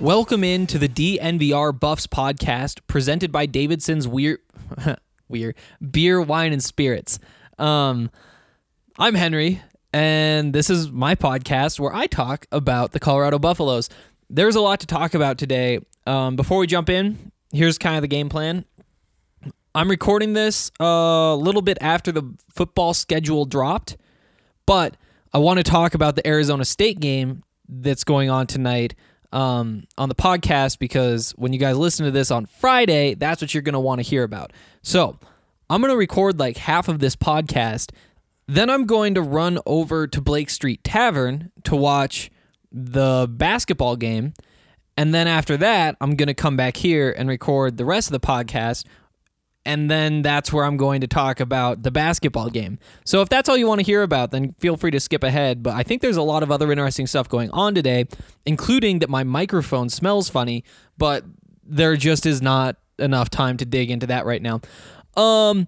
Welcome in to the DNVR Buffs podcast presented by Davidson's Weird Weird Beer, Wine, and Spirits. Um, I'm Henry, and this is my podcast where I talk about the Colorado Buffaloes. There's a lot to talk about today. Um, before we jump in, here's kind of the game plan. I'm recording this a little bit after the football schedule dropped, but I want to talk about the Arizona State game that's going on tonight um, on the podcast because when you guys listen to this on Friday, that's what you're going to want to hear about. So I'm going to record like half of this podcast. Then I'm going to run over to Blake Street Tavern to watch the basketball game. And then after that, I'm going to come back here and record the rest of the podcast and then that's where I'm going to talk about the basketball game. So if that's all you want to hear about, then feel free to skip ahead. But I think there's a lot of other interesting stuff going on today, including that my microphone smells funny, but there just is not enough time to dig into that right now. Um,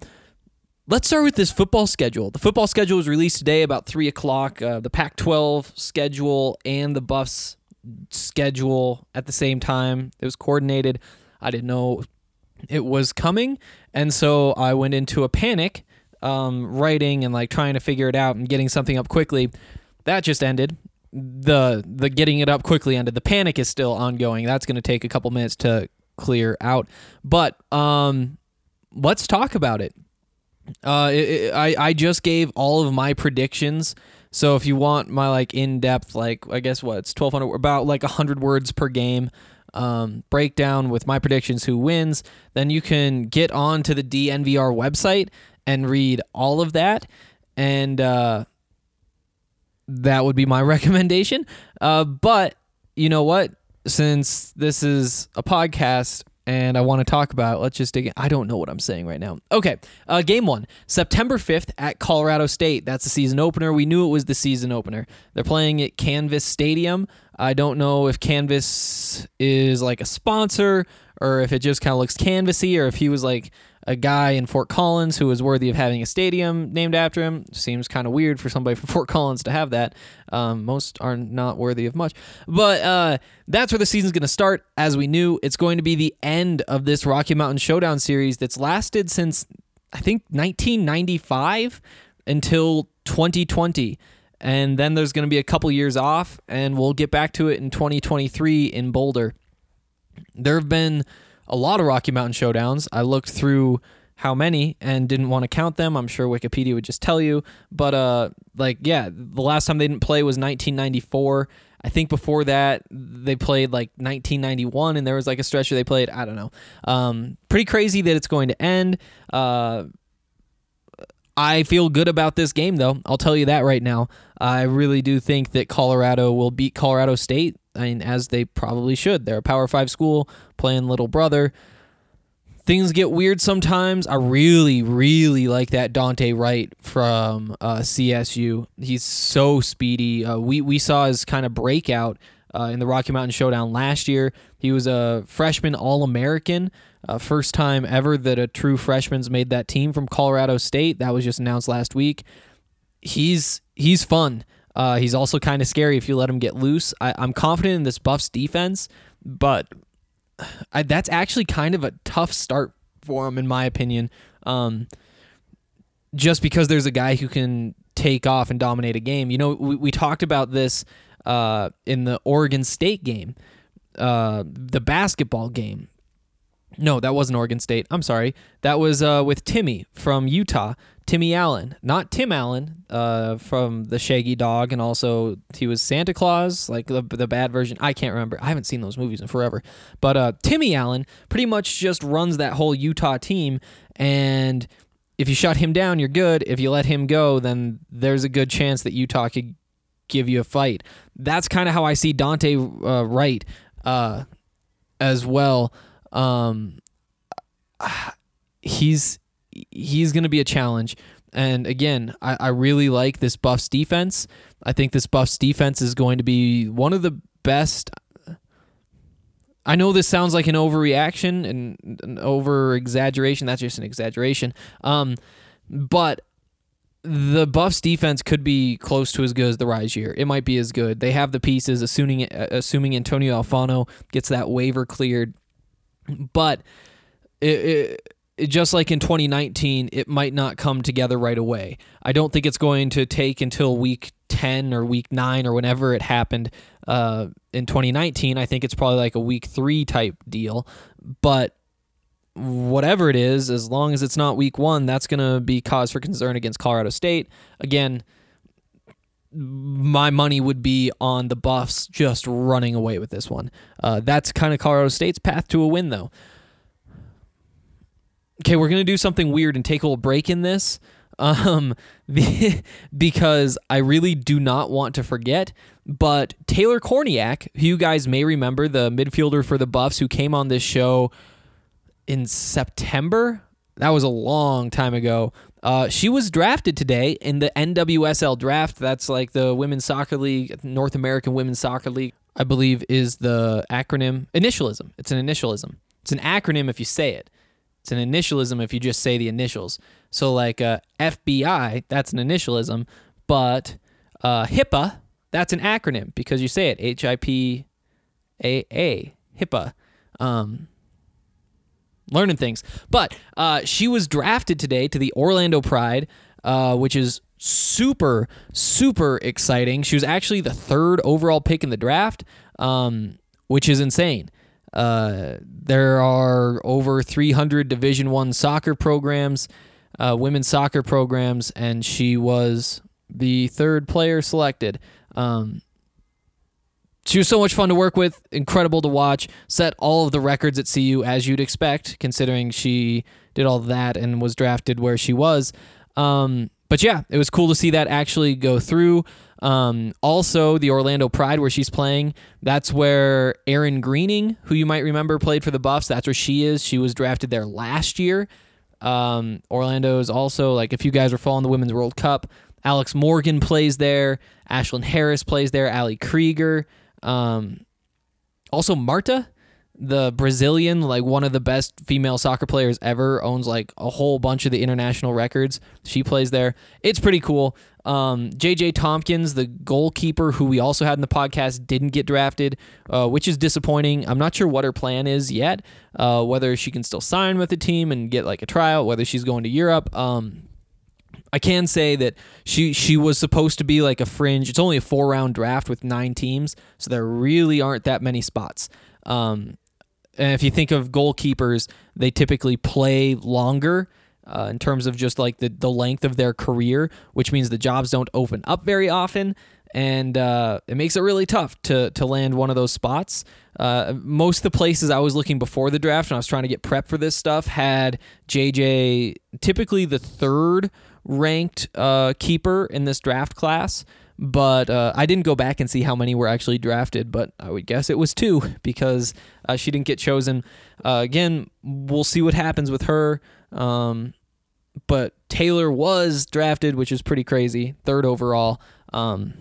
let's start with this football schedule. The football schedule was released today about three o'clock. Uh, the Pac-12 schedule and the Buffs schedule at the same time. It was coordinated. I didn't know it was coming, and so I went into a panic, um, writing and like trying to figure it out and getting something up quickly. That just ended. the The getting it up quickly ended. The panic is still ongoing. That's going to take a couple minutes to clear out. But um, let's talk about it. Uh, it, it- I I just gave all of my predictions. So if you want my like in depth, like I guess what it's twelve hundred about like hundred words per game um, breakdown with my predictions, who wins, then you can get on to the DNVR website and read all of that, and uh, that would be my recommendation. Uh, but you know what? Since this is a podcast and I want to talk about, let's just dig in. I don't know what I'm saying right now. Okay, uh, game one, September 5th at Colorado State. That's the season opener. We knew it was the season opener. They're playing at Canvas Stadium. I don't know if Canvas is like a sponsor or if it just kind of looks canvassy or if he was like a guy in Fort Collins who is worthy of having a stadium named after him. Seems kind of weird for somebody from Fort Collins to have that. Um, most are not worthy of much. But uh, that's where the season's going to start. As we knew, it's going to be the end of this Rocky Mountain Showdown series that's lasted since, I think, 1995 until 2020. And then there's going to be a couple years off, and we'll get back to it in 2023 in Boulder there have been a lot of Rocky Mountain showdowns. I looked through how many and didn't want to count them. I'm sure Wikipedia would just tell you. But uh like yeah, the last time they didn't play was 1994. I think before that they played like 1991 and there was like a stretch where they played, I don't know. Um pretty crazy that it's going to end. Uh I feel good about this game, though. I'll tell you that right now. I really do think that Colorado will beat Colorado State. I mean, as they probably should. They're a Power Five school playing little brother. Things get weird sometimes. I really, really like that Dante Wright from uh, CSU. He's so speedy. Uh, we we saw his kind of breakout uh, in the Rocky Mountain Showdown last year. He was a freshman All American, uh, first time ever that a true freshman's made that team from Colorado State. That was just announced last week. He's he's fun. Uh, he's also kind of scary if you let him get loose. I, I'm confident in this Buffs defense, but I, that's actually kind of a tough start for him, in my opinion. Um, just because there's a guy who can take off and dominate a game. You know, we, we talked about this uh, in the Oregon State game, uh, the basketball game. No, that wasn't Oregon State. I'm sorry. That was uh, with Timmy from Utah. Timmy Allen, not Tim Allen uh, from the Shaggy Dog, and also he was Santa Claus, like the, the bad version. I can't remember. I haven't seen those movies in forever. But uh, Timmy Allen pretty much just runs that whole Utah team, and if you shut him down, you're good. If you let him go, then there's a good chance that Utah could give you a fight. That's kind of how I see Dante uh, Wright uh, as well. Um, he's he's going to be a challenge. And again, I, I really like this Buffs defense. I think this Buffs defense is going to be one of the best. I know this sounds like an overreaction and an over exaggeration. That's just an exaggeration. Um, but the Buffs defense could be close to as good as the Rise year. It might be as good. They have the pieces, assuming assuming Antonio Alfano gets that waiver cleared. But it, it, it, just like in 2019, it might not come together right away. I don't think it's going to take until week 10 or week 9 or whenever it happened uh, in 2019. I think it's probably like a week 3 type deal. But whatever it is, as long as it's not week 1, that's going to be cause for concern against Colorado State. Again, my money would be on the Buffs just running away with this one. Uh, that's kind of Colorado State's path to a win, though. Okay, we're gonna do something weird and take a little break in this, um, because I really do not want to forget. But Taylor Kornieck, who you guys may remember, the midfielder for the Buffs, who came on this show in September. That was a long time ago. Uh, she was drafted today in the NWSL draft. That's like the Women's Soccer League, North American Women's Soccer League, I believe is the acronym. Initialism. It's an initialism. It's an acronym if you say it. It's an initialism if you just say the initials. So, like uh, FBI, that's an initialism, but uh, HIPAA, that's an acronym because you say it H I P A A, HIPAA. Um, learning things. But uh, she was drafted today to the Orlando Pride, uh, which is super, super exciting. She was actually the third overall pick in the draft, um, which is insane. Uh, there are over 300 Division One soccer programs, uh, women's soccer programs, and she was the third player selected. Um, she was so much fun to work with, incredible to watch, set all of the records at CU as you'd expect, considering she did all that and was drafted where she was. Um, but yeah, it was cool to see that actually go through. Um, also, the Orlando Pride, where she's playing, that's where Erin Greening, who you might remember played for the Buffs, that's where she is. She was drafted there last year. Um, Orlando is also, like, if you guys were following the Women's World Cup, Alex Morgan plays there. Ashlyn Harris plays there. Ali Krieger. Um, also, Marta, the Brazilian, like one of the best female soccer players ever, owns like a whole bunch of the international records. She plays there. It's pretty cool. Um, JJ Tompkins, the goalkeeper who we also had in the podcast, didn't get drafted, uh, which is disappointing. I'm not sure what her plan is yet, uh, whether she can still sign with the team and get like a tryout, whether she's going to Europe. Um, I can say that she she was supposed to be like a fringe. It's only a four round draft with nine teams, so there really aren't that many spots. Um, and if you think of goalkeepers, they typically play longer uh, in terms of just like the the length of their career, which means the jobs don't open up very often, and uh, it makes it really tough to to land one of those spots. Uh, most of the places I was looking before the draft, and I was trying to get prep for this stuff, had JJ typically the third ranked uh, keeper in this draft class. But uh, I didn't go back and see how many were actually drafted, but I would guess it was two because uh, she didn't get chosen. Uh, again, we'll see what happens with her. Um, but Taylor was drafted, which is pretty crazy, third overall. Um,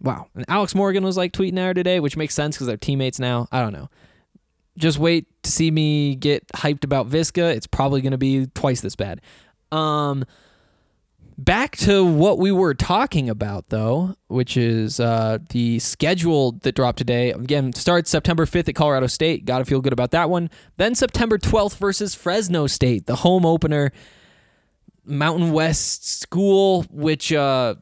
wow. And Alex Morgan was like tweeting at her today, which makes sense because they're teammates now. I don't know. Just wait to see me get hyped about Visca. It's probably going to be twice this bad. Um, back to what we were talking about though, which is uh, the schedule that dropped today. Again, starts September 5th at Colorado State. Got to feel good about that one. Then September 12th versus Fresno State, the home opener. Mountain West School, which uh,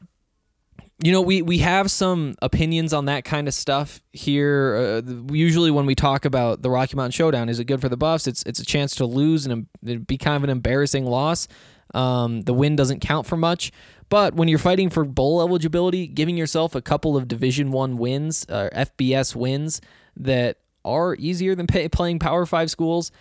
you know we we have some opinions on that kind of stuff here. Uh, usually when we talk about the Rocky Mountain Showdown, is it good for the Buffs? It's it's a chance to lose and be kind of an embarrassing loss. Um, the win doesn't count for much, but when you're fighting for bowl eligibility, giving yourself a couple of Division One wins, uh, FBS wins that are easier than pay, playing Power Five schools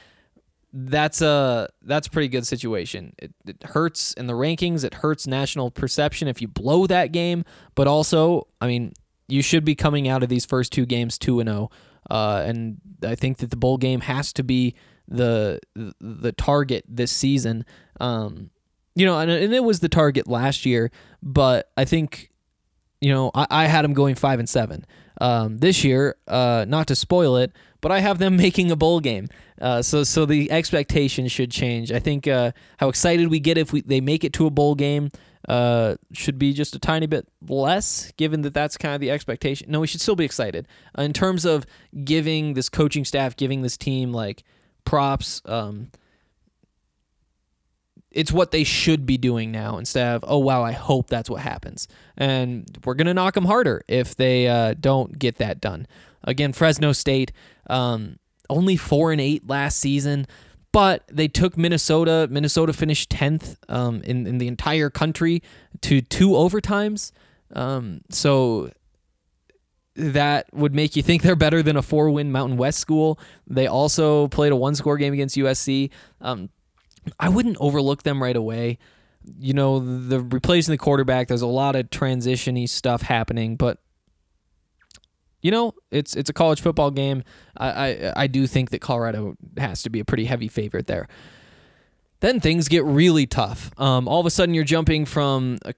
that's a that's a pretty good situation. It, it hurts in the rankings. It hurts national perception if you blow that game. But also, I mean, you should be coming out of these first two games two and zero. Uh, and I think that the bowl game has to be the the target this season. Um, you know, and, and it was the target last year, but I think you know I, I had them going five and seven. Um, this year, uh, not to spoil it, but I have them making a bowl game. Uh, so so the expectation should change. I think uh, how excited we get if we they make it to a bowl game uh, should be just a tiny bit less, given that that's kind of the expectation. No, we should still be excited in terms of giving this coaching staff, giving this team like props. Um, it's what they should be doing now instead of oh wow I hope that's what happens and we're gonna knock them harder if they uh, don't get that done. Again, Fresno State um, only four and eight last season, but they took Minnesota. Minnesota finished tenth um, in in the entire country to two overtimes. Um, so that would make you think they're better than a four win Mountain West school. They also played a one score game against USC. I wouldn't overlook them right away. You know, the replacing the quarterback, there's a lot of transitiony stuff happening, but you know, it's it's a college football game. I, I I do think that Colorado has to be a pretty heavy favorite there. Then things get really tough. Um, all of a sudden, you're jumping from, uh,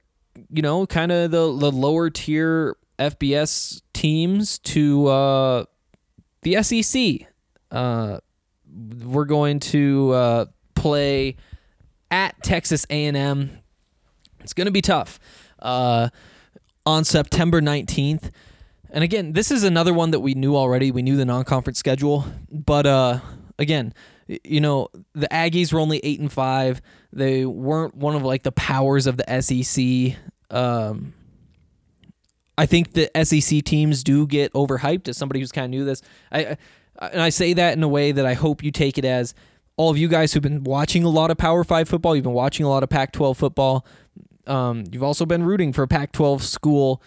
you know, kind of the the lower tier FBS teams to uh, the SEC. Uh, we're going to uh, play at Texas A&M. It's going to be tough uh, on September 19th. And again, this is another one that we knew already. We knew the non-conference schedule, but uh, again, you know, the Aggies were only eight and five. They weren't one of like the powers of the SEC. Um, I think the SEC teams do get overhyped. As somebody who's kind of knew this, I, I and I say that in a way that I hope you take it as all of you guys who've been watching a lot of Power Five football. You've been watching a lot of Pac-12 football. Um, you've also been rooting for a Pac-12 school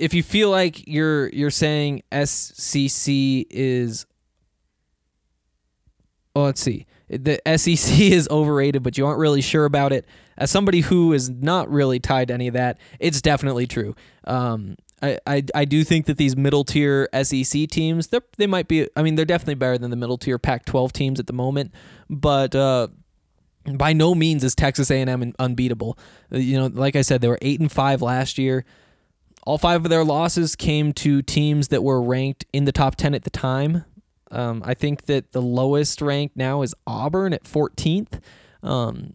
if you feel like you're you're saying SCC is well, let's see. The SEC is overrated, but you aren't really sure about it. As somebody who is not really tied to any of that, it's definitely true. Um, I, I, I do think that these middle tier SEC teams, they might be. I mean, they're definitely better than the middle tier Pac-12 teams at the moment, but uh, by no means is Texas A&M unbeatable. You know, like I said, they were eight and five last year. All five of their losses came to teams that were ranked in the top 10 at the time. Um, I think that the lowest ranked now is Auburn at 14th. Um,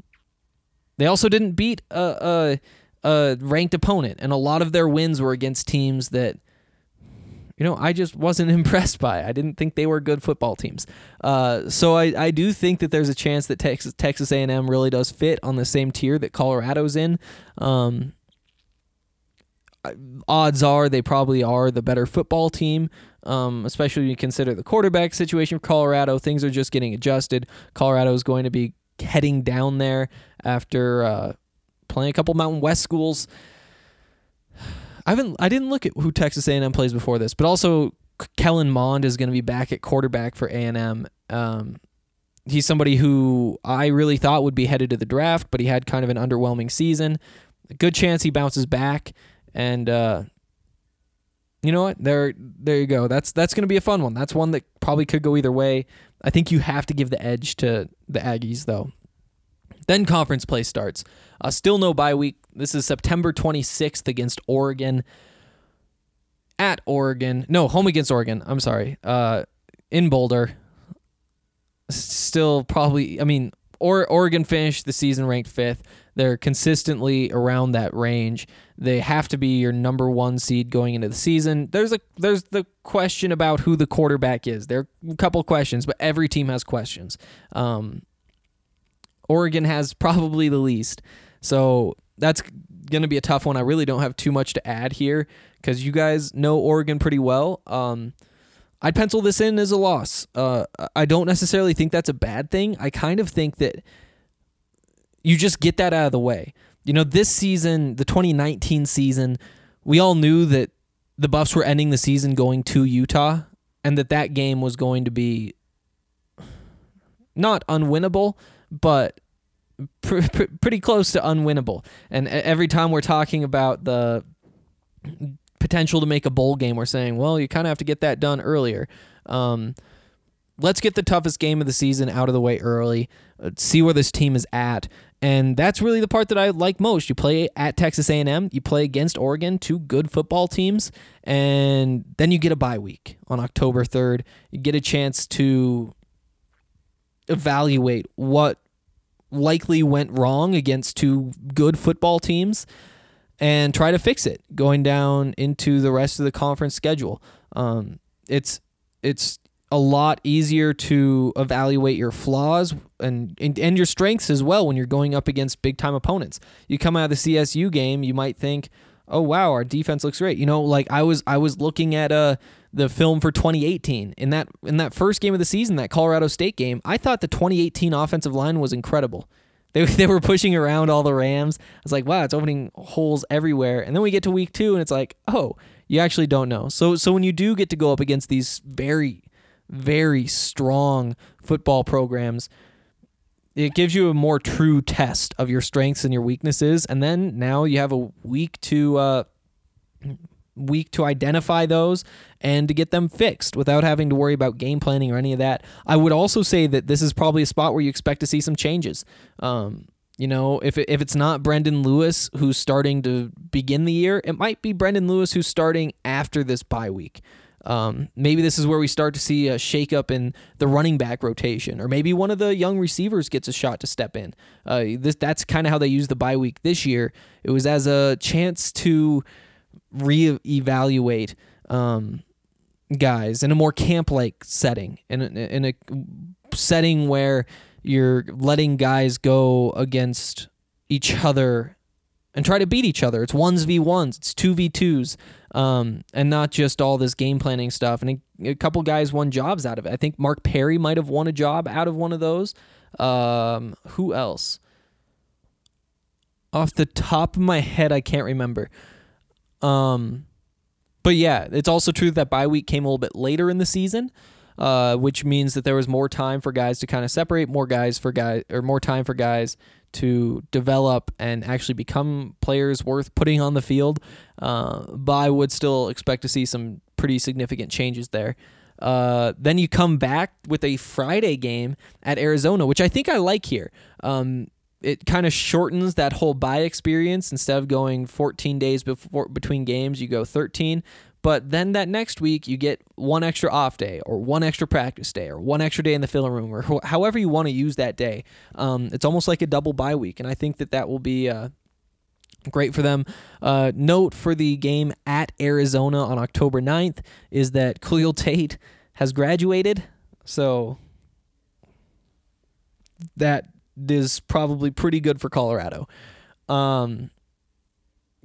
they also didn't beat a, a, a, ranked opponent, and a lot of their wins were against teams that, you know, I just wasn't impressed by. I didn't think they were good football teams. Uh, so I, I do think that there's a chance that Texas Texas A&M really does fit on the same tier that Colorado's in. Um, odds are they probably are the better football team, um, especially when you consider the quarterback situation for Colorado. Things are just getting adjusted. Colorado is going to be heading down there after uh, playing a couple Mountain West schools. I haven't. I didn't look at who Texas A&M plays before this, but also Kellen Mond is going to be back at quarterback for A&M. Um, he's somebody who I really thought would be headed to the draft, but he had kind of an underwhelming season. A good chance he bounces back. And uh, you know what? There, there you go. That's that's going to be a fun one. That's one that probably could go either way. I think you have to give the edge to the Aggies, though. Then conference play starts. Uh, still no bye week This is September 26th against Oregon. At Oregon. No, home against Oregon. I'm sorry. Uh, in Boulder. Still probably, I mean, or Oregon finished the season ranked fifth. They're consistently around that range. They have to be your number one seed going into the season. There's a there's the question about who the quarterback is. There are a couple questions, but every team has questions. Um, Oregon has probably the least, so that's going to be a tough one. I really don't have too much to add here because you guys know Oregon pretty well. Um, I'd pencil this in as a loss. Uh, I don't necessarily think that's a bad thing. I kind of think that you just get that out of the way. You know, this season, the 2019 season, we all knew that the Buffs were ending the season going to Utah and that that game was going to be not unwinnable, but pr- pr- pretty close to unwinnable. And every time we're talking about the potential to make a bowl game, we're saying, well, you kind of have to get that done earlier. Um, let's get the toughest game of the season out of the way early, uh, see where this team is at. And that's really the part that I like most. You play at Texas A&M, you play against Oregon, two good football teams, and then you get a bye week on October 3rd. You get a chance to evaluate what likely went wrong against two good football teams and try to fix it going down into the rest of the conference schedule. Um, it's it's a lot easier to evaluate your flaws and, and and your strengths as well when you're going up against big time opponents. You come out of the CSU game, you might think, "Oh wow, our defense looks great." You know, like I was I was looking at uh the film for 2018 in that in that first game of the season, that Colorado State game. I thought the 2018 offensive line was incredible. They, they were pushing around all the Rams. I was like, wow, it's opening holes everywhere. And then we get to week two, and it's like, oh, you actually don't know. So so when you do get to go up against these very very strong football programs, it gives you a more true test of your strengths and your weaknesses. And then now you have a week to uh, week to identify those and to get them fixed without having to worry about game planning or any of that. I would also say that this is probably a spot where you expect to see some changes. Um, you know, if if it's not Brendan Lewis who's starting to begin the year, it might be Brendan Lewis who's starting after this bye week. Um, maybe this is where we start to see a shakeup in the running back rotation, or maybe one of the young receivers gets a shot to step in. Uh, this that's kind of how they used the bye week this year. It was as a chance to reevaluate um, guys in a more camp-like setting, in a, in a setting where you're letting guys go against each other and try to beat each other. It's ones v ones, it's two v twos, um, and not just all this game planning stuff. And a, a, couple guys won jobs out of it. I think Mark Perry might have won a job out of one of those. Um, who else? Off the top of my head, I can't remember. Um, but yeah, it's also true that bye week came a little bit later in the season. Uh, which means that there was more time for guys to kind of separate, more guys for guys, or more time for guys to develop and actually become players worth putting on the field. Uh, but I would still expect to see some pretty significant changes there. Uh, then you come back with a Friday game at Arizona, which I think I like here. Um, it kind of shortens that whole bye experience. Instead of going 14 days before between games, you go 13. But then that next week, you get one extra off day, or one extra practice day, or one extra day in the film room, or however you want to use that day. Um, it's almost like a double bye week, and I think that that will be uh, great for them. Uh, note for the game at Arizona on October 9th is that Khalil Tate has graduated, so that is probably pretty good for Colorado. Um,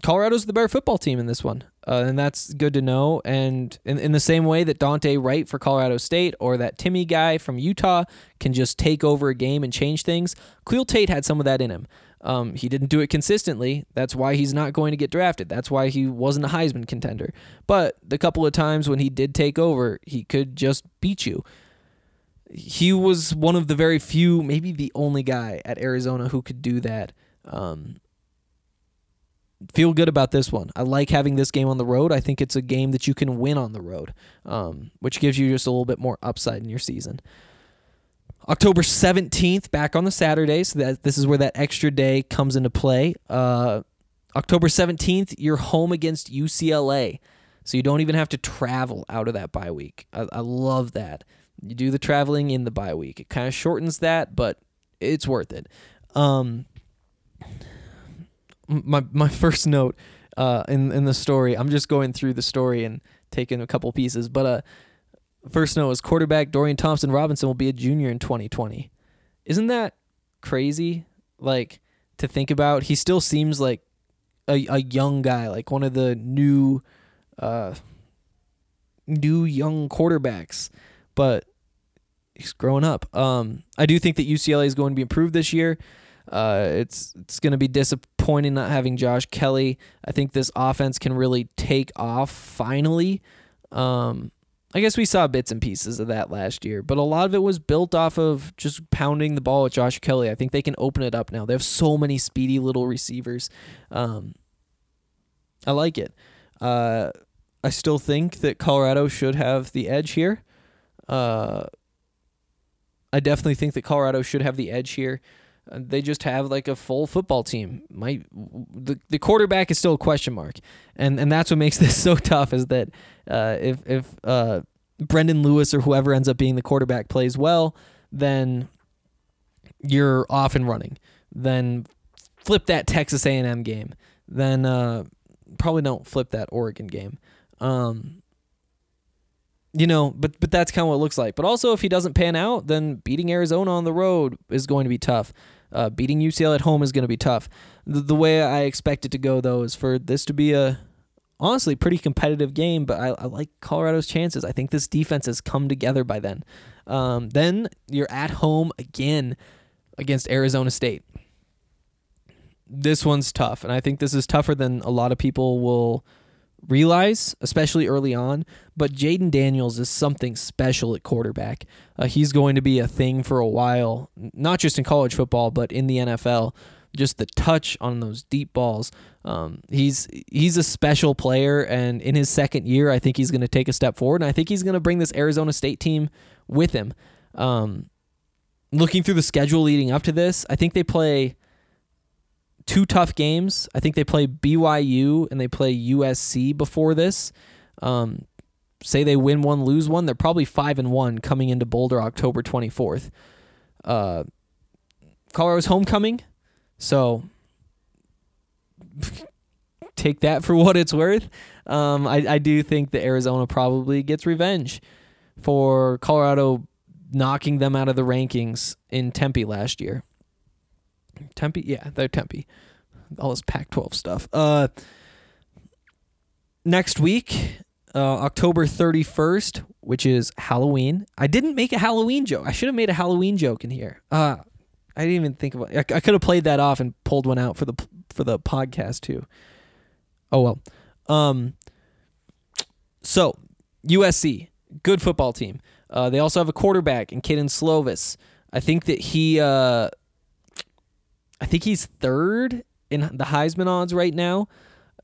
Colorado's the better football team in this one, uh, and that's good to know. And in, in the same way that Dante Wright for Colorado State or that Timmy guy from Utah can just take over a game and change things, Khalil Tate had some of that in him. Um, he didn't do it consistently. That's why he's not going to get drafted. That's why he wasn't a Heisman contender. But the couple of times when he did take over, he could just beat you. He was one of the very few, maybe the only guy at Arizona who could do that. Um, feel good about this one. I like having this game on the road. I think it's a game that you can win on the road, um, which gives you just a little bit more upside in your season. October 17th, back on the Saturday, so that this is where that extra day comes into play. Uh, October 17th, you're home against UCLA. So you don't even have to travel out of that bye week. I, I love that. You do the traveling in the bye week. It kind of shortens that, but it's worth it. Um, my my first note uh, in in the story. I'm just going through the story and taking a couple pieces, but uh, first note is quarterback Dorian Thompson Robinson will be a junior in 2020. Isn't that crazy? Like to think about. He still seems like a a young guy, like one of the new uh new young quarterbacks, but he's growing up. Um, I do think that UCLA is going to be improved this year. Uh, it's it's going to be disappointing not having Josh Kelley. I think this offense can really take off finally. Um, I guess we saw bits and pieces of that last year, but a lot of it was built off of just pounding the ball with Josh Kelley. I think they can open it up now. They have so many speedy little receivers. Um, I like it. Uh, I still think that Colorado should have the edge here. Uh, I definitely think that Colorado should have the edge here. Uh, they just have like a full football team. My the, the quarterback is still a question mark, and and that's what makes this so tough. Is that uh, if if uh, Brendan Lewis or whoever ends up being the quarterback plays well, then you're off and running. Then flip that Texas A&M game. Then uh, probably don't flip that Oregon game. Um, you know, but but that's kind of what it looks like. But also, if he doesn't pan out, then beating Arizona on the road is going to be tough. Uh, beating UCLA at home is going to be tough. The, the way I expect it to go, though, is for this to be a honestly pretty competitive game. But I, I like Colorado's chances. I think this defense has come together by then. Um, then you're at home again against Arizona State. This one's tough, and I think this is tougher than a lot of people will realize, especially early on. But Jayden Daniels is something special at quarterback. Uh, he's going to be a thing for a while, not just in college football, but in the NFL. Just the touch on those deep balls. Um, he's he's a special player, and in his second year, I think he's going to take a step forward, and I think he's going to bring this Arizona State team with him. Um, looking through the schedule leading up to this, I think they play two tough games. I think they play BYU and they play USC before this. Um, say they win one, lose one, they're probably five and one coming into Boulder October twenty fourth. Uh, Colorado's homecoming, so take that for what it's worth. Um, I, I do think that Arizona probably gets revenge for Colorado knocking them out of the rankings in Tempe last year. Tempe, yeah, they're Tempe. All this Pac-12 stuff. Uh, next week, uh, October 31st, which is Halloween. I didn't make a Halloween joke. I should have made a Halloween joke in here. Uh, I didn't even think about. I, I could have played that off and pulled one out for the for the podcast too. Oh well. Um. So USC, good football team. Uh, they also have a quarterback in Kedon Slovis. I think that he. Uh, I think he's third in the Heisman odds right now,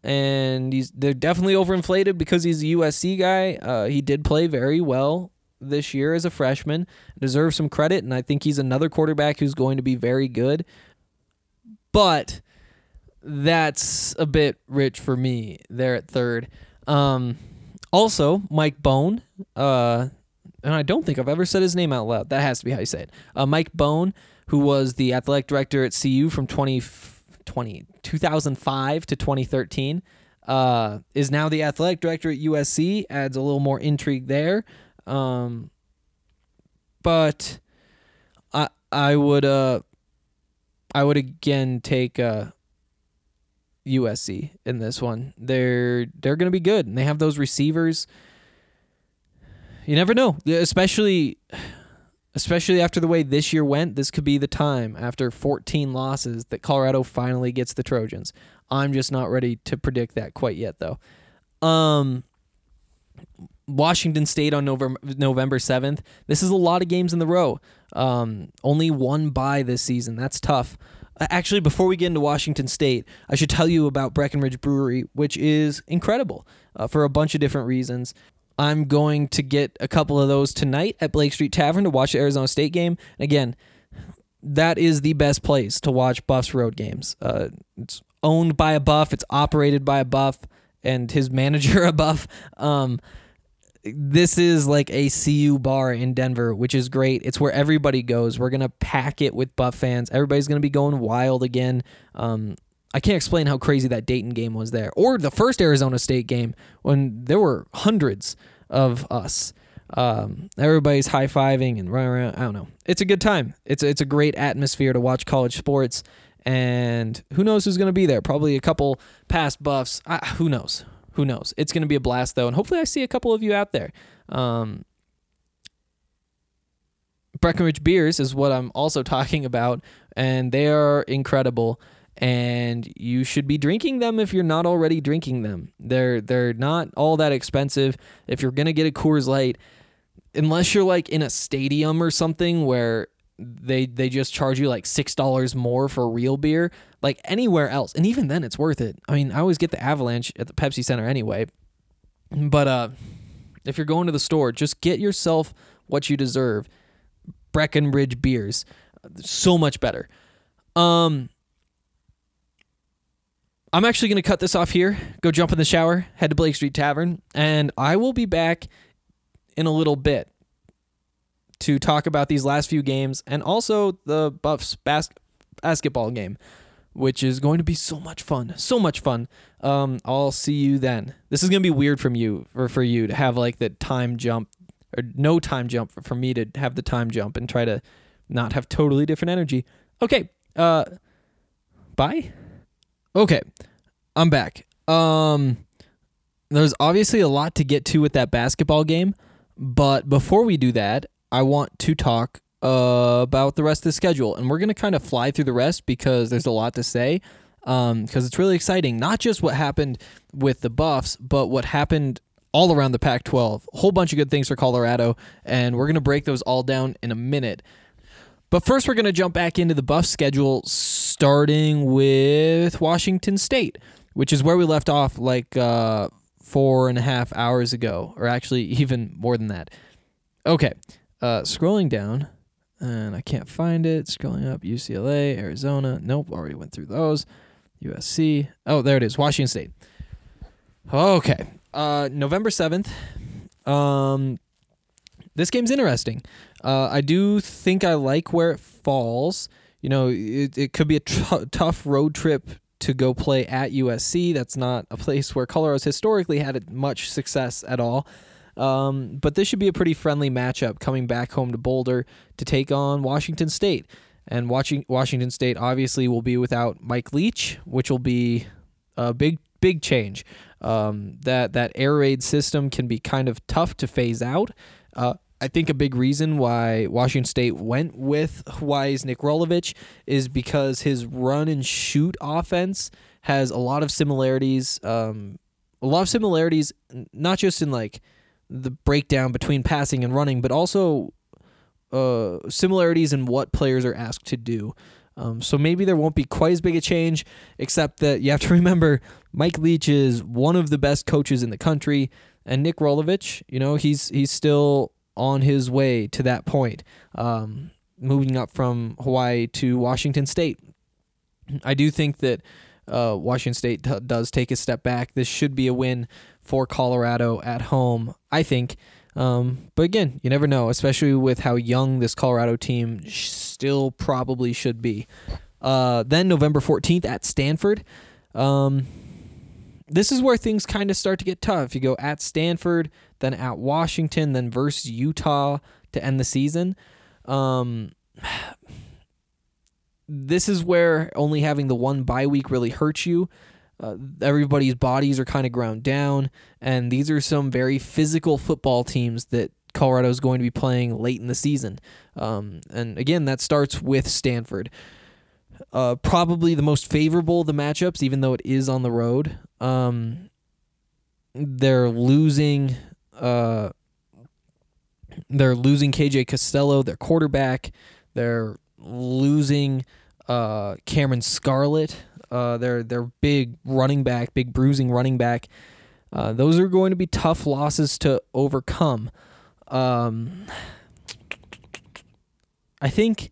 and he's they're definitely overinflated because he's a USC guy. Uh, he did play very well this year as a freshman, deserves some credit, and I think he's another quarterback who's going to be very good. But that's a bit rich for me there at third. Um, also, Mike Bohn, uh, and I don't think I've ever said his name out loud. That has to be how you say it. Uh, Mike Bohn who was the athletic director at CU from 20, 20 2005 to 2013, uh, is now the athletic director at USC. Adds a little more intrigue there. Um, but I I would uh I would again take uh USC in this one. They're they're gonna be good, and they have those receivers. You never know, especially especially after the way this year went, this could be the time after 14 losses that Colorado finally gets the Trojans. I'm just not ready to predict that quite yet, though. Um, Washington State on November November 7th. This is a lot of games in the row. Um, only one bye this season. That's tough. Actually, before we get into Washington State, I should tell you about Breckenridge Brewery, which is incredible uh, for a bunch of different reasons. I'm going to get a couple of those tonight at Blake Street Tavern to watch the Arizona State game. And again, that is the best place to watch Buffs road games. Uh, it's owned by a buff, it's operated by a buff, and his manager a buff. Um, this is like a CU bar in Denver, which is great. It's where everybody goes. We're gonna pack it with Buff fans. Everybody's gonna be going wild again. Um, I can't explain how crazy that Dayton game was there, or the first Arizona State game when there were hundreds of us. Um, everybody's high fiving and running around. I don't know. It's a good time. It's it's a great atmosphere to watch college sports. And who knows who's going to be there? Probably a couple past buffs. Uh, who knows? Who knows? It's going to be a blast though, and hopefully I see a couple of you out there. Um, Breckenridge beers is what I'm also talking about, and they are incredible. And you should be drinking them if you're not already drinking them. They're they're not all that expensive. If you're gonna get a Coors Light, unless you're like in a stadium or something where they they just charge you like six dollars more for real beer, like anywhere else, and even then it's worth it. I mean, I always get the Avalanche at the Pepsi Center anyway. But uh, if you're going to the store, just get yourself what you deserve. Breckenridge beers, so much better. Um, I'm actually going to cut this off here, go jump in the shower, head to Blake Street Tavern, and I will be back in a little bit to talk about these last few games and also the Buffs bas- basketball game, which is going to be so much fun. So much fun. Um, I'll see you then. This is going to be weird from you or for you to have like the time jump or no time jump for me to have the time jump and try to not have totally different energy. Okay. Uh bye. Okay. I'm back. Um there's obviously a lot to get to with that basketball game, but before we do that, I want to talk uh, about the rest of the schedule, and we're gonna kind of fly through the rest because there's a lot to say. Because it's really exciting, not just what happened with the Buffs, but what happened all around the Pac-12. A whole bunch of good things for Colorado, and we're gonna break those all down in a minute. But first, we're going to jump back into the Buff schedule, starting with Washington State, which is where we left off like uh, four and a half hours ago, or actually even more than that. Okay, uh, scrolling down, and I can't find it. Scrolling up, UCLA, Arizona. Nope, already went through those. USC. Oh, there it is. Washington State. Okay, uh, November seventh. Um, this game's interesting. Uh, I do think I like where it falls. You know, it, it could be a tough road trip to go play at USC. That's not a place where Colorado's historically had much success at all. Um, but this should be a pretty friendly matchup coming back home to Boulder to take on Washington State. And watching Washington State obviously will be without Mike Leach, which will be a big big change. Um, that that air raid system can be kind of tough to phase out. Uh, I think a big reason why Washington State went with Hawaii's Nick Rolovich is because his run and shoot offense has a lot of similarities. Um, a lot of similarities, not just in like the breakdown between passing and running, but also uh, similarities in what players are asked to do. Um, so maybe there won't be quite as big a change, except that you have to remember Mike Leach is one of the best coaches in the country, and Nick Rolovich, you know, he's he's still on his way to that point, um, moving up from Hawaii to Washington State. I do think that uh, Washington State t- does take a step back. This should be a win for Colorado at home, I think. Um, but again, you never know, especially with how young this Colorado team still probably should be. Uh, then November 14th at Stanford. Um, this is where things kind of start to get tough. You go at Stanford, then at Washington, then versus Utah to end the season. Um, this is where only having the one bye week really hurts you. Uh, everybody's bodies are kind of ground down, and these are some very physical football teams that Colorado is going to be playing late in the season. Um, and again, that starts with Stanford. Uh, probably the most favorable of the matchups, even though it is on the road. Um, they're losing. Uh, they're losing KJ Costello, their quarterback. They're losing uh, Cameron Scarlett, uh, their their big running back, big bruising running back. Uh, those are going to be tough losses to overcome. Um, I think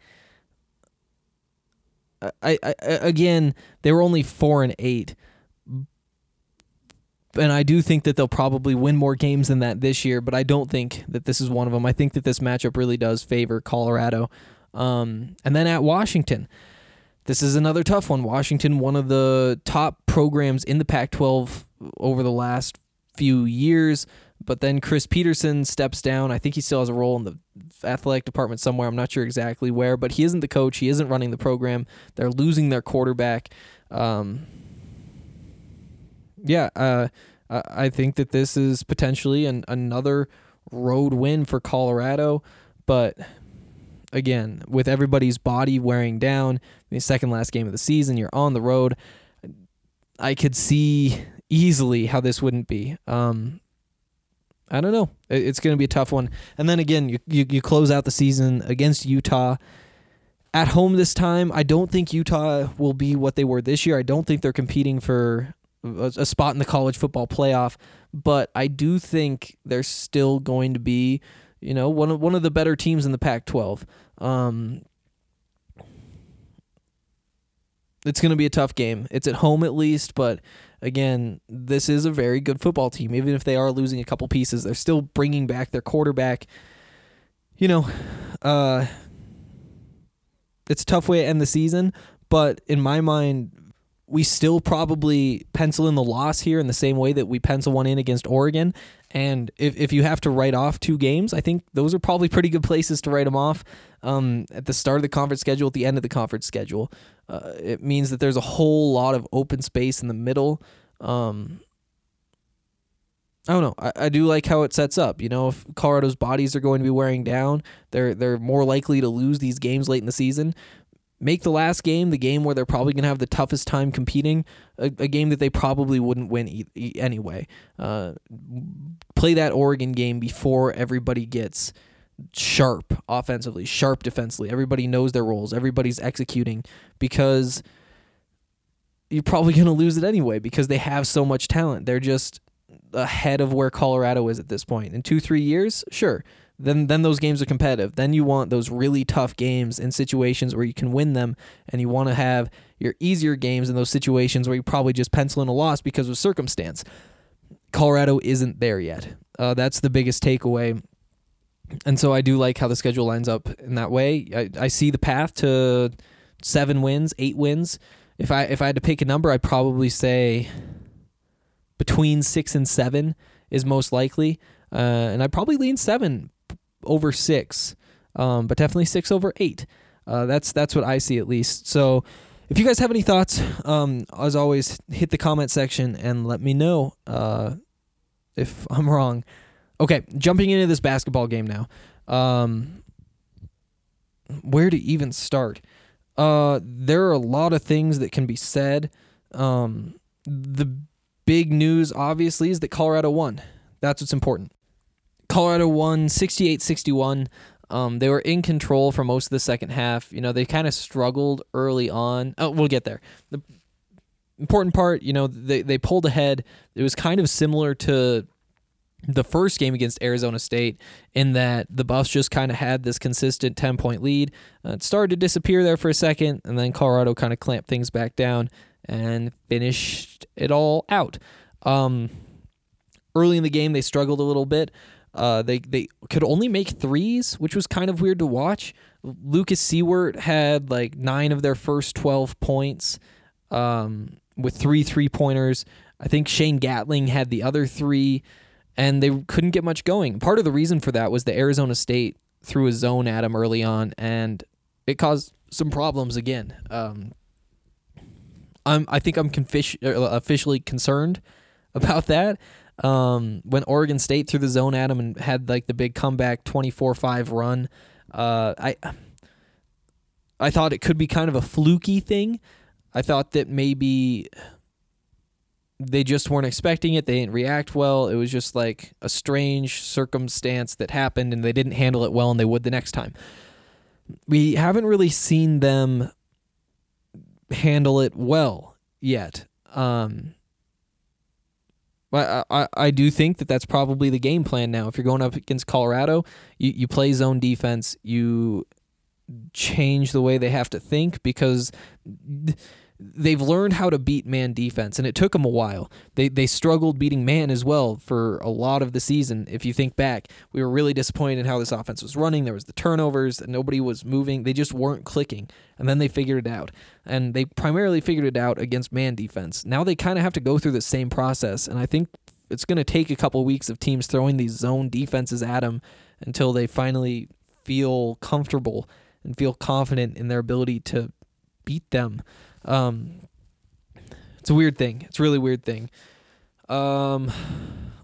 I, I again, they were only four and eight, and I do think that they'll probably win more games than that this year. But I don't think that this is one of them. I think that this matchup really does favor Colorado. Um, and then at Washington, this is another tough one. Washington, one of the top programs in the Pac-12 over the last few years. But then Chris Petersen steps down. I think he still has a role in the athletic department somewhere. I'm not sure exactly where, but he isn't the coach. He isn't running the program. They're losing their quarterback. Um, yeah, uh, I think that this is potentially an, another road win for Colorado. But again, with everybody's body wearing down, the second last game of the season, you're on the road. I could see easily how this wouldn't be. Um, I don't know. It's going to be a tough one. And then again, you, you, you close out the season against Utah at home this time. I don't think Utah will be what they were this year. I don't think they're competing for a, spot in the college football playoff, but I do think they're still going to be, you know, one of one of the better teams in the Pac-12. Um, it's going to be a tough game. It's at home at least, but again, this is a very good football team. Even if they are losing a couple pieces, they're still bringing back their quarterback. You know, uh, it's a tough way to end the season, but in my mind, we still probably pencil in the loss here in the same way that we pencil one in against Oregon. And if, if you have to write off two games, I think those are probably pretty good places to write them off um, at the start of the conference schedule, at the end of the conference schedule. Uh, it means that there's a whole lot of open space in the middle. Um, I don't know. I, I do like how it sets up. You know, if Colorado's bodies are going to be wearing down, they're they're more likely to lose these games late in the season make the last game the game where they're probably going to have the toughest time competing, a, a, game that they probably wouldn't win e- e- anyway. Uh, play that Oregon game before everybody gets sharp offensively, sharp defensively. Everybody knows their roles, everybody's executing because you're probably going to lose it anyway because they have so much talent. They're just ahead of where Colorado is at this point. In two, three years, sure then then those games are competitive. Then you want those really tough games in situations where you can win them, and you want to have your easier games in those situations where you probably just pencil in a loss because of circumstance. Colorado isn't there yet. Uh, that's the biggest takeaway. And so I do like how the schedule lines up in that way. I, I see the path to seven wins, eight wins. If I if I had to pick a number, I'd probably say between six and seven is most likely. Uh, and I'd probably lean seven over six, um, but definitely six over eight. Uh, that's that's what I see at least. So, if you guys have any thoughts, um, as always, hit the comment section and let me know uh, if I'm wrong. Okay, jumping into this basketball game now. Um, where to even start? Uh, there are a lot of things that can be said. Um, the big news, obviously, is that Colorado won. That's what's important. Colorado won 68 61. Um, they were in control for most of the second half. You know, they kind of struggled early on. Oh, we'll get there. The important part, you know, they, they pulled ahead. It was kind of similar to the first game against Arizona State in that the Buffs just kind of had this consistent 10 point lead. Uh, it started to disappear there for a second, and then Colorado kind of clamped things back down and finished it all out. Um, early in the game, they struggled a little bit. Uh, they they could only make threes, which was kind of weird to watch. Lucas Siewert had like nine of their first twelve points, um, with three three pointers. I think Shane Gatling had the other three, and they couldn't get much going. Part of the reason for that was the Arizona State threw a zone at him early on, and it caused some problems again. Um, I'm I think I'm uh, officially concerned about that um, when Oregon State threw the zone at them and had like the big comeback 24-5 run, uh, I I thought it could be kind of a fluky thing. I thought that maybe they just weren't expecting it. They didn't react well. It was just like a strange circumstance that happened and they didn't handle it well and they would the next time. We haven't really seen them handle it well yet. Um, I, I, I do think that that's probably the game plan now. If you're going up against Colorado, you, you play zone defense. You change the way they have to think because they've learned how to beat man defense and it took them a while. They they struggled beating man as well for a lot of the season. If you think back, we were really disappointed in how this offense was running. There was the turnovers, and nobody was moving. They just weren't clicking. And then they figured it out. And they primarily figured it out against man defense. Now they kind of have to go through the same process, and I think it's going to take a couple weeks of teams throwing these zone defenses at them until they finally feel comfortable and feel confident in their ability to beat them. Um, it's a weird thing. It's a really weird thing. Um,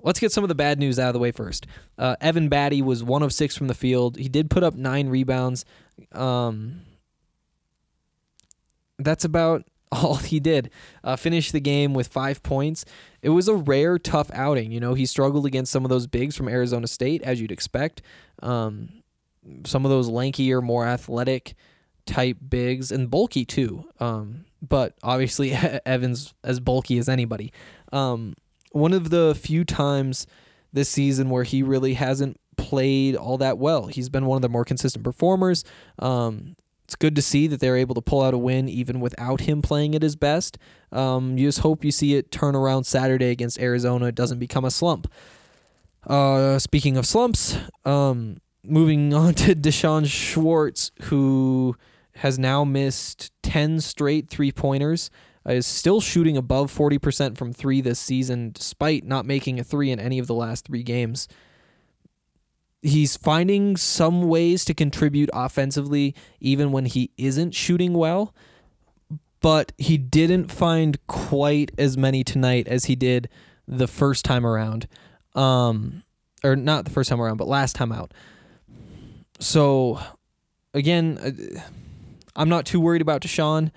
let's get some of the bad news out of the way first. Uh, Evan Battey was one of six from the field. He did put up nine rebounds. Um, that's about all he did. Uh, finished the game with five points. It was a rare, tough outing. You know, he struggled against some of those bigs from Arizona State, as you'd expect. Um, some of those lankier, more athletic type bigs and bulky too. Um, but obviously Evans as bulky as anybody. Um, one of the few times this season where he really hasn't played all that well. He's been one of the more consistent performers. Um, it's good to see that they're able to pull out a win even without him playing at his best. Um, you just hope you see it turn around Saturday against Arizona. It doesn't become a slump. Uh, speaking of slumps, um, moving on to D'Shawn Schwartz, who has now missed 10 straight three pointers, uh, is still shooting above 40% from three this season, despite not making a three in any of the last three games. He's finding some ways to contribute offensively, even when he isn't shooting well, but he didn't find quite as many tonight as he did the first time around. Um, or not the first time around, but last time out. So, again, uh, I'm not too worried about D'Shawn.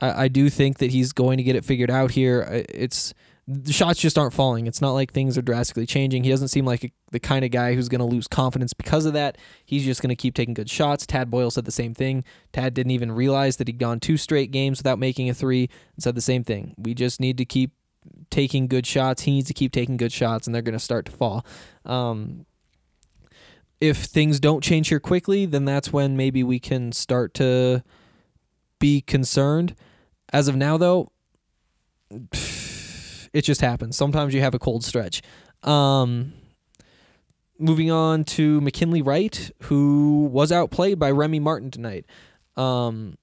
I, I do think that he's going to get it figured out here. It's the shots just aren't falling. It's not like things are drastically changing. He doesn't seem like a, the kind of guy who's going to lose confidence because of that. He's just going to keep taking good shots. Tad Boyle said the same thing. Tad didn't even realize that he'd gone two straight games without making a three and said the same thing. We just need to keep taking good shots. He needs to keep taking good shots, and they're going to start to fall. Um, if things don't change here quickly, then that's when maybe we can start to be concerned. As of now, though, it just happens. Sometimes you have a cold stretch. Um, moving on to McKinley Wright, who was outplayed by Remy Martin tonight. Um,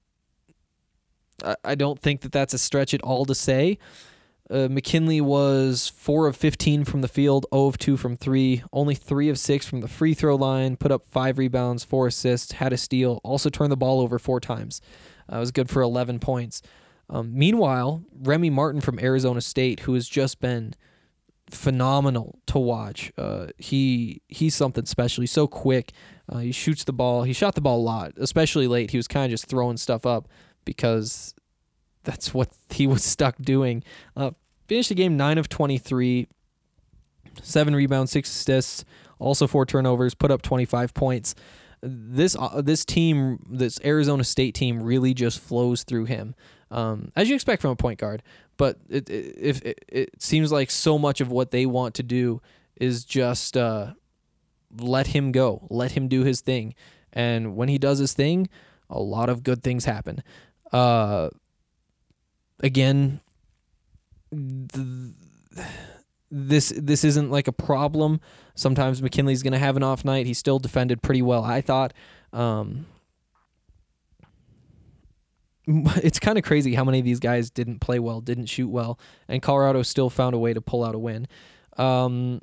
I, I don't think that that's a stretch at all to say. Uh, McKinley was 4 of 15 from the field, 0 of 2 from 3, only 3 of 6 from the free throw line, put up 5 rebounds, 4 assists, had a steal, also turned the ball over 4 times. Uh, was good for 11 points. Um, meanwhile, Remy Martin from Arizona State, who has just been phenomenal to watch. Uh, he he's something special. He's so quick. Uh, he shoots the ball. He shot the ball a lot, especially late. He was kind of just throwing stuff up because that's what he was stuck doing. Uh, finished the game nine of twenty three, seven rebounds, six assists, also four turnovers. Put up twenty five points. This uh, this team, this Arizona State team, really just flows through him, um, as you expect from a point guard. But it it, if it, it seems like so much of what they want to do is just uh, let him go, let him do his thing, and when he does his thing, a lot of good things happen. Uh, again, th- this this isn't like a problem. Sometimes McKinley's going to have an off night. He still defended pretty well, I thought. Um, it's kind of crazy how many of these guys didn't play well, didn't shoot well, and Colorado still found a way to pull out a win. Um,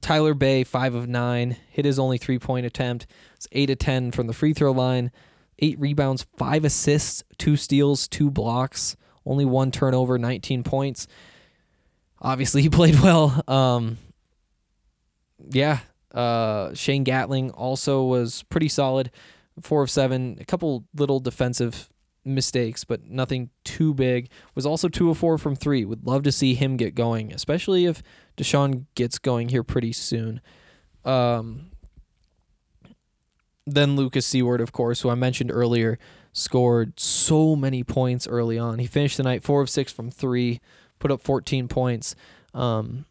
Tyler Bey, five of nine, hit his only three point attempt. It's eight of ten from the free throw line, eight rebounds, five assists, two steals, two blocks, only one turnover, 19 points. Obviously, he played well. Um, yeah, uh, Shane Gatling also was pretty solid, four of seven, a couple little defensive mistakes, but nothing too big. Was also two of four from three. Would love to see him get going, especially if D'Shawn gets going here pretty soon. Um, then Lucas Siewert, of course, who I mentioned earlier, scored so many points early on. He finished the night four of six from three, put up 14 points. Um,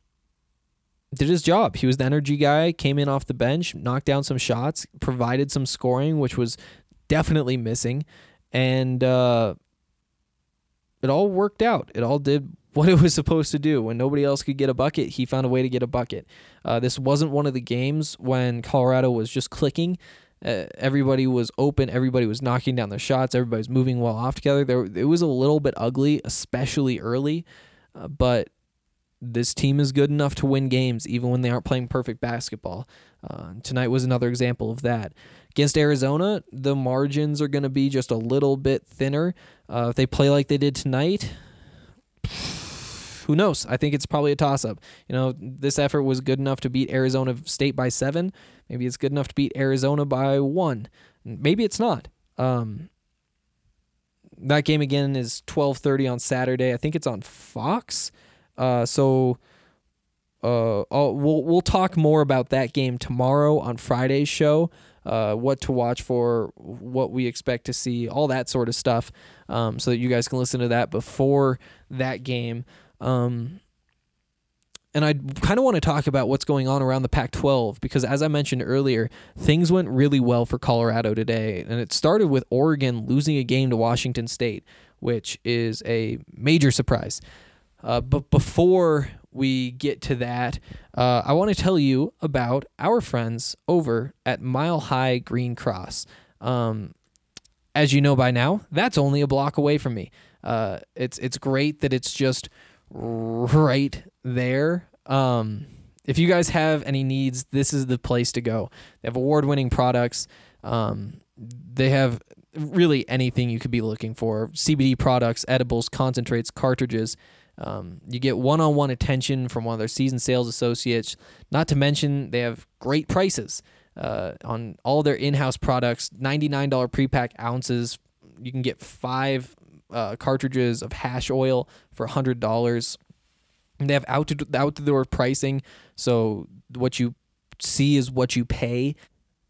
did his job. He was the energy guy, came in off the bench, knocked down some shots, provided some scoring, which was definitely missing, and uh, it all worked out. It all did what it was supposed to do. When nobody else could get a bucket, he found a way to get a bucket. Uh, this wasn't one of the games when Colorado was just clicking. Uh, everybody was open. Everybody was knocking down their shots. Everybody was moving well off together. There, it was a little bit ugly, especially early, uh, but this team is good enough to win games even when they aren't playing perfect basketball. Uh, tonight was another example of that. Against Arizona, the margins are going to be just a little bit thinner. Uh, if they play like they did tonight, who knows? I think it's probably a toss up. You know, this effort was good enough to beat Arizona State by seven. Maybe it's good enough to beat Arizona by one. Maybe it's not. Um, that game again is 12:30 on Saturday. I think it's on Fox. Uh, so uh, we'll we'll talk more about that game tomorrow on Friday's show. Uh, what to watch for, what we expect to see, all that sort of stuff, um, so that you guys can listen to that before that game. Um, and I kind of want to talk about what's going on around the Pac 12 because, as I mentioned earlier, things went really well for Colorado today. And it started with Oregon losing a game to Washington State, which is a major surprise. Uh, but before we get to that, uh, I want to tell you about our friends over at Mile High Green Cross. Um, as you know by now, that's only a block away from me. Uh, it's it's great that it's just right there. Um, if you guys have any needs, this is the place to go. They have award winning products. Um, they have really anything you could be looking for CBD products, edibles, concentrates, cartridges. Um, you get one on one attention from one of their seasoned sales associates. Not to mention, they have great prices uh, on all their in house products $99 pre pack ounces. You can get five uh, cartridges of hash oil for $100. And they have out to out the door pricing, so what you see is what you pay,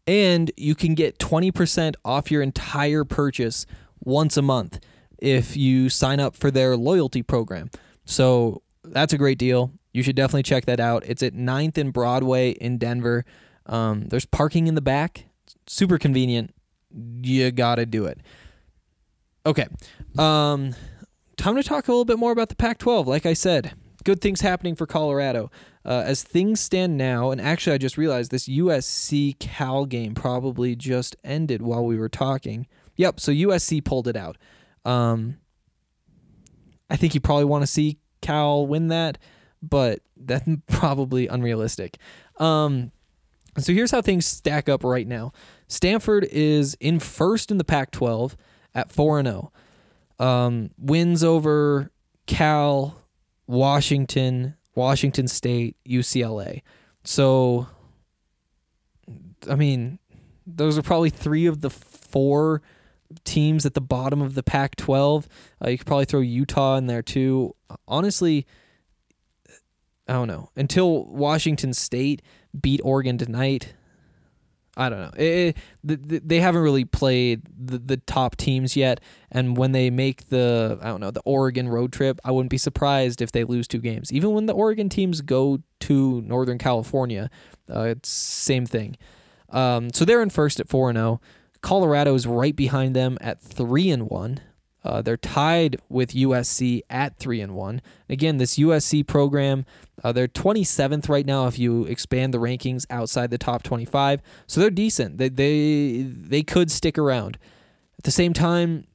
and you can get 20% off your entire purchase once a month if you sign up for their loyalty program. So that's a great deal. You should definitely check that out. It's at 9th and Broadway in Denver. Um, there's parking in the back. Super convenient. You got to do it. Okay. Um, time to talk a little bit more about the Pac 12. Like I said, good things happening for Colorado. Uh, as things stand now, and actually, I just realized this USC Cal game probably just ended while we were talking. Yep, so USC pulled it out. Um, I think you probably want to see Cal win that, but that's probably unrealistic. Um, so here's how things stack up right now. Stanford is in first in the Pac-12 at four and zero. Um, wins over Cal, Washington, Washington State, UCLA. So, I mean, those are probably three of the four teams at the bottom of the Pac 12. Uh, you could probably throw Utah in there too. Honestly, I don't know. Until Washington State beat Oregon tonight, I don't know. It, it, they haven't really played the, the top teams yet, and when they make the I don't know the Oregon road trip, I wouldn't be surprised if they lose two games. Even when the Oregon teams go to Northern California, uh, it's same thing. Um, so they're in first at four and zero. Colorado is right behind them at three and one. Uh, they're tied with USC at three and one. Again, this USC program, uh, they're 27th right now if you expand the rankings outside the top 25. So they're decent. They they they could stick around. At the same time,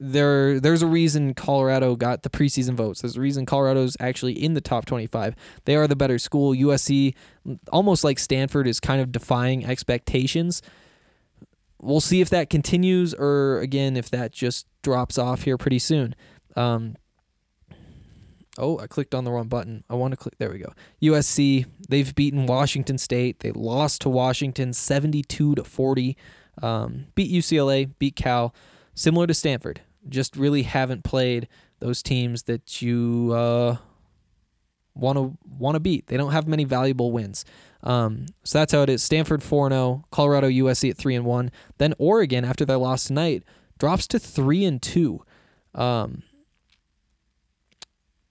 there there's a reason Colorado got the preseason votes. There's a reason Colorado's actually in the top 25. They are the better school. USC, almost like Stanford, is kind of defying expectations we'll see if that continues or again if that just drops off here pretty soon. Um, oh, I clicked on the wrong button. I want to click. There we go. USC. They've beaten Washington State. They lost to Washington seventy-two to forty. Um, beat UCLA. Beat Cal. Similar to Stanford. Just really haven't played those teams that you want to want to beat. They don't have many valuable wins. Um, so that's how it is. Stanford 4 0, Colorado USC at 3 and 1. Then Oregon, after their loss tonight, drops to 3 and 2. Um,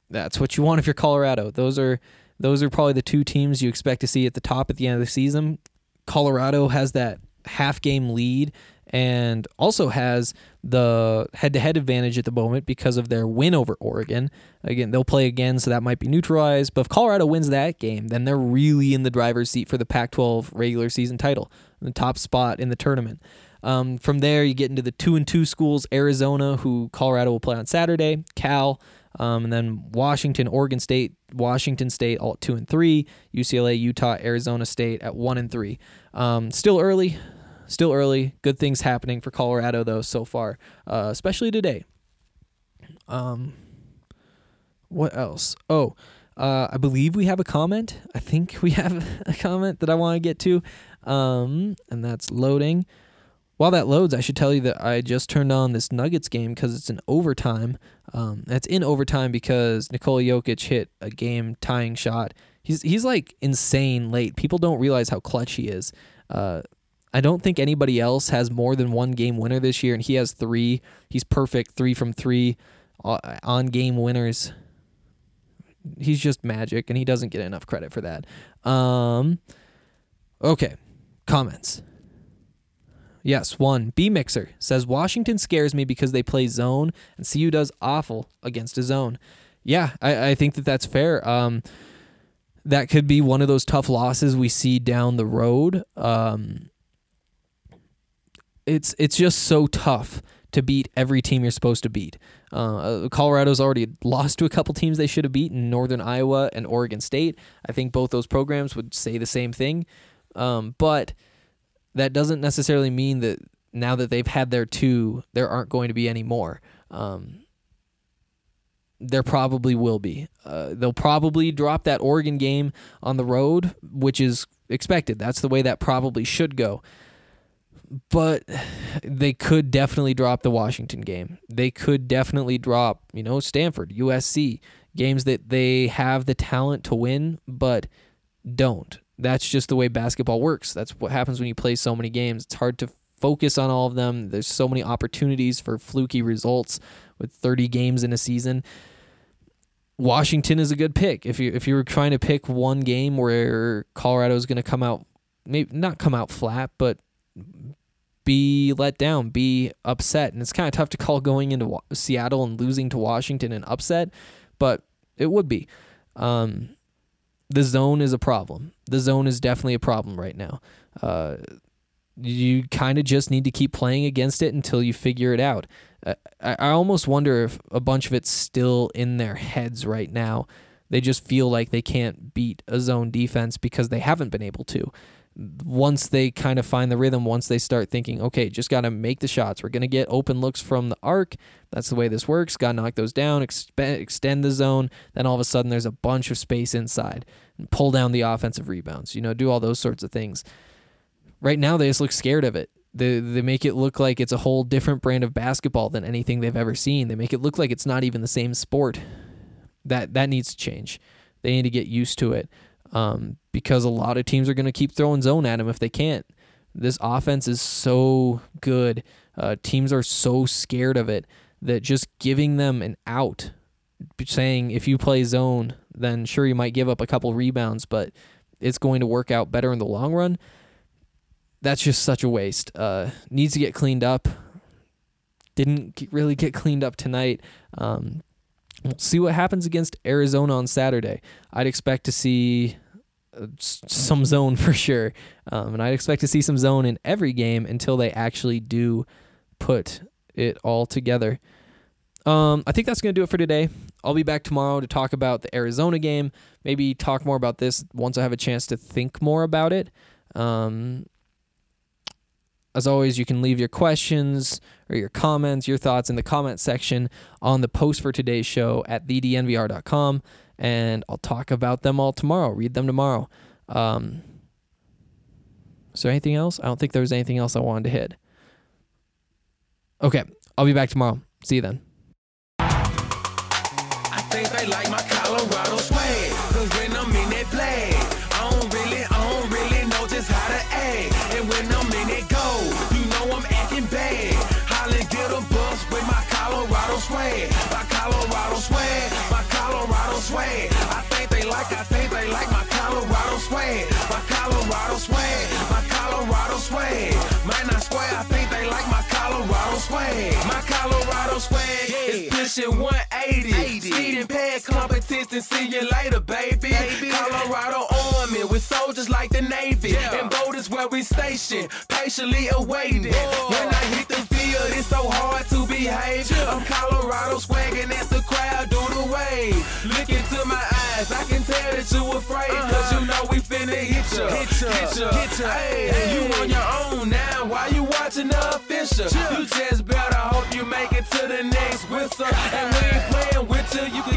that's what you want if you're Colorado. Those are those are probably the two teams you expect to see at the top at the end of the season. Colorado has that half game lead and also has the head to head advantage at the moment because of their win over Oregon. Again, they'll play again, so that might be neutralized. But if Colorado wins that game, then they're really in the driver's seat for the Pac 12 regular season title, the top spot in the tournament. Um, from there, you get into the two and two schools Arizona, who Colorado will play on Saturday, Cal, um, and then Washington, Oregon State, Washington State, all at two and three, UCLA, Utah, Arizona State at one and three. Um, still early, still early. Good things happening for Colorado though so far, uh, especially today. Um, what else? Oh, uh, I believe we have a comment. I think we have a comment that I want to get to, um, and that's loading. While that loads, I should tell you that I just turned on this Nuggets game because it's in overtime. Um, it's in overtime because Nikola Jokic hit a game tying shot. He's he's like insane late. People don't realize how clutch he is. Uh, I don't think anybody else has more than one game winner this year, and he has three. He's perfect, three from three uh, on game winners. He's just magic, and he doesn't get enough credit for that. Um, okay, comments. Yes, one. B Mixer says Washington scares me because they play zone and CU does awful against a zone. Yeah, I, I think that that's fair. Um, that could be one of those tough losses we see down the road. Um, it's it's just so tough to beat every team you're supposed to beat. Uh, Colorado's already lost to a couple teams they should have beaten, Northern Iowa and Oregon State. I think both those programs would say the same thing. Um, but that doesn't necessarily mean that now that they've had their two, there aren't going to be any more. Um, there probably will be. Uh, they'll probably drop that Oregon game on the road, which is expected. That's the way that probably should go. But they could definitely drop the Washington game. They could definitely drop, you know, Stanford, USC, games that they have the talent to win, but don't. That's just the way basketball works. That's what happens when you play so many games. It's hard to focus on all of them. There's so many opportunities for fluky results with 30 games in a season. Washington is a good pick. If you if you were trying to pick one game where Colorado is going to come out maybe not come out flat, but be let down, be upset. And it's kind of tough to call going into Wa- Seattle and losing to Washington and upset, but it would be. Um, the zone is a problem. The zone is definitely a problem right now. Uh, you kind of just need to keep playing against it until you figure it out. Uh, I, I almost wonder if a bunch of it's still in their heads right now. They just feel like they can't beat a zone defense because they haven't been able to. Once they kind of find the rhythm, once they start thinking, okay, just got to make the shots. We're going to get open looks from the arc. That's the way this works. Got to knock those down, extend the zone. Then all of a sudden, there's a bunch of space inside. And pull down the offensive rebounds. You know, do all those sorts of things right now they just look scared of it. They they make it look like it's a whole different brand of basketball than anything they've ever seen. They make it look like it's not even the same sport. That that needs to change. They need to get used to it um, because a lot of teams are going to keep throwing zone at him if they can't. This offense is so good. Uh, teams are so scared of it that just giving them an out, saying if you play zone, then sure you might give up a couple rebounds, but it's going to work out better in the long run that's just such a waste. Uh, needs to get cleaned up. Didn't really get cleaned up tonight. Um, we'll see what happens against Arizona on Saturday. I'd expect to see uh, some zone for sure, um, and I'd expect to see some zone in every game until they actually do put it all together. Um, I think that's going to do it for today. I'll be back tomorrow to talk about the Arizona game. Maybe talk more about this once I have a chance to think more about it. Um, as always, you can leave your questions or your comments, your thoughts in the comment section on the post for today's show at thednvr.com, and I'll talk about them all tomorrow. Read them tomorrow. Um, is there anything else? I don't think there was anything else I wanted to hit. Okay, I'll be back tomorrow. See you then. Swag. I think they like, I think they like my Colorado swag. My Colorado swag, my Colorado swag. Might not swear, I think they like my Colorado swag. My Colorado swag is pushing 180. Speeding past competition, see you later, baby. Colorado Army with soldiers like the Navy. And boat is where we station, patiently awaiting. When I hit the field, it's so hard to behave. I'm Colorado swagging as the crowd Tell that you afraid. Cause uh-huh. you know we finna hit ya. Hit ya, hit ya, hit ya. Hey, you on your own now, why you watching the official? You just better hope you make it to the next whistle. And we ain't playing with you, you can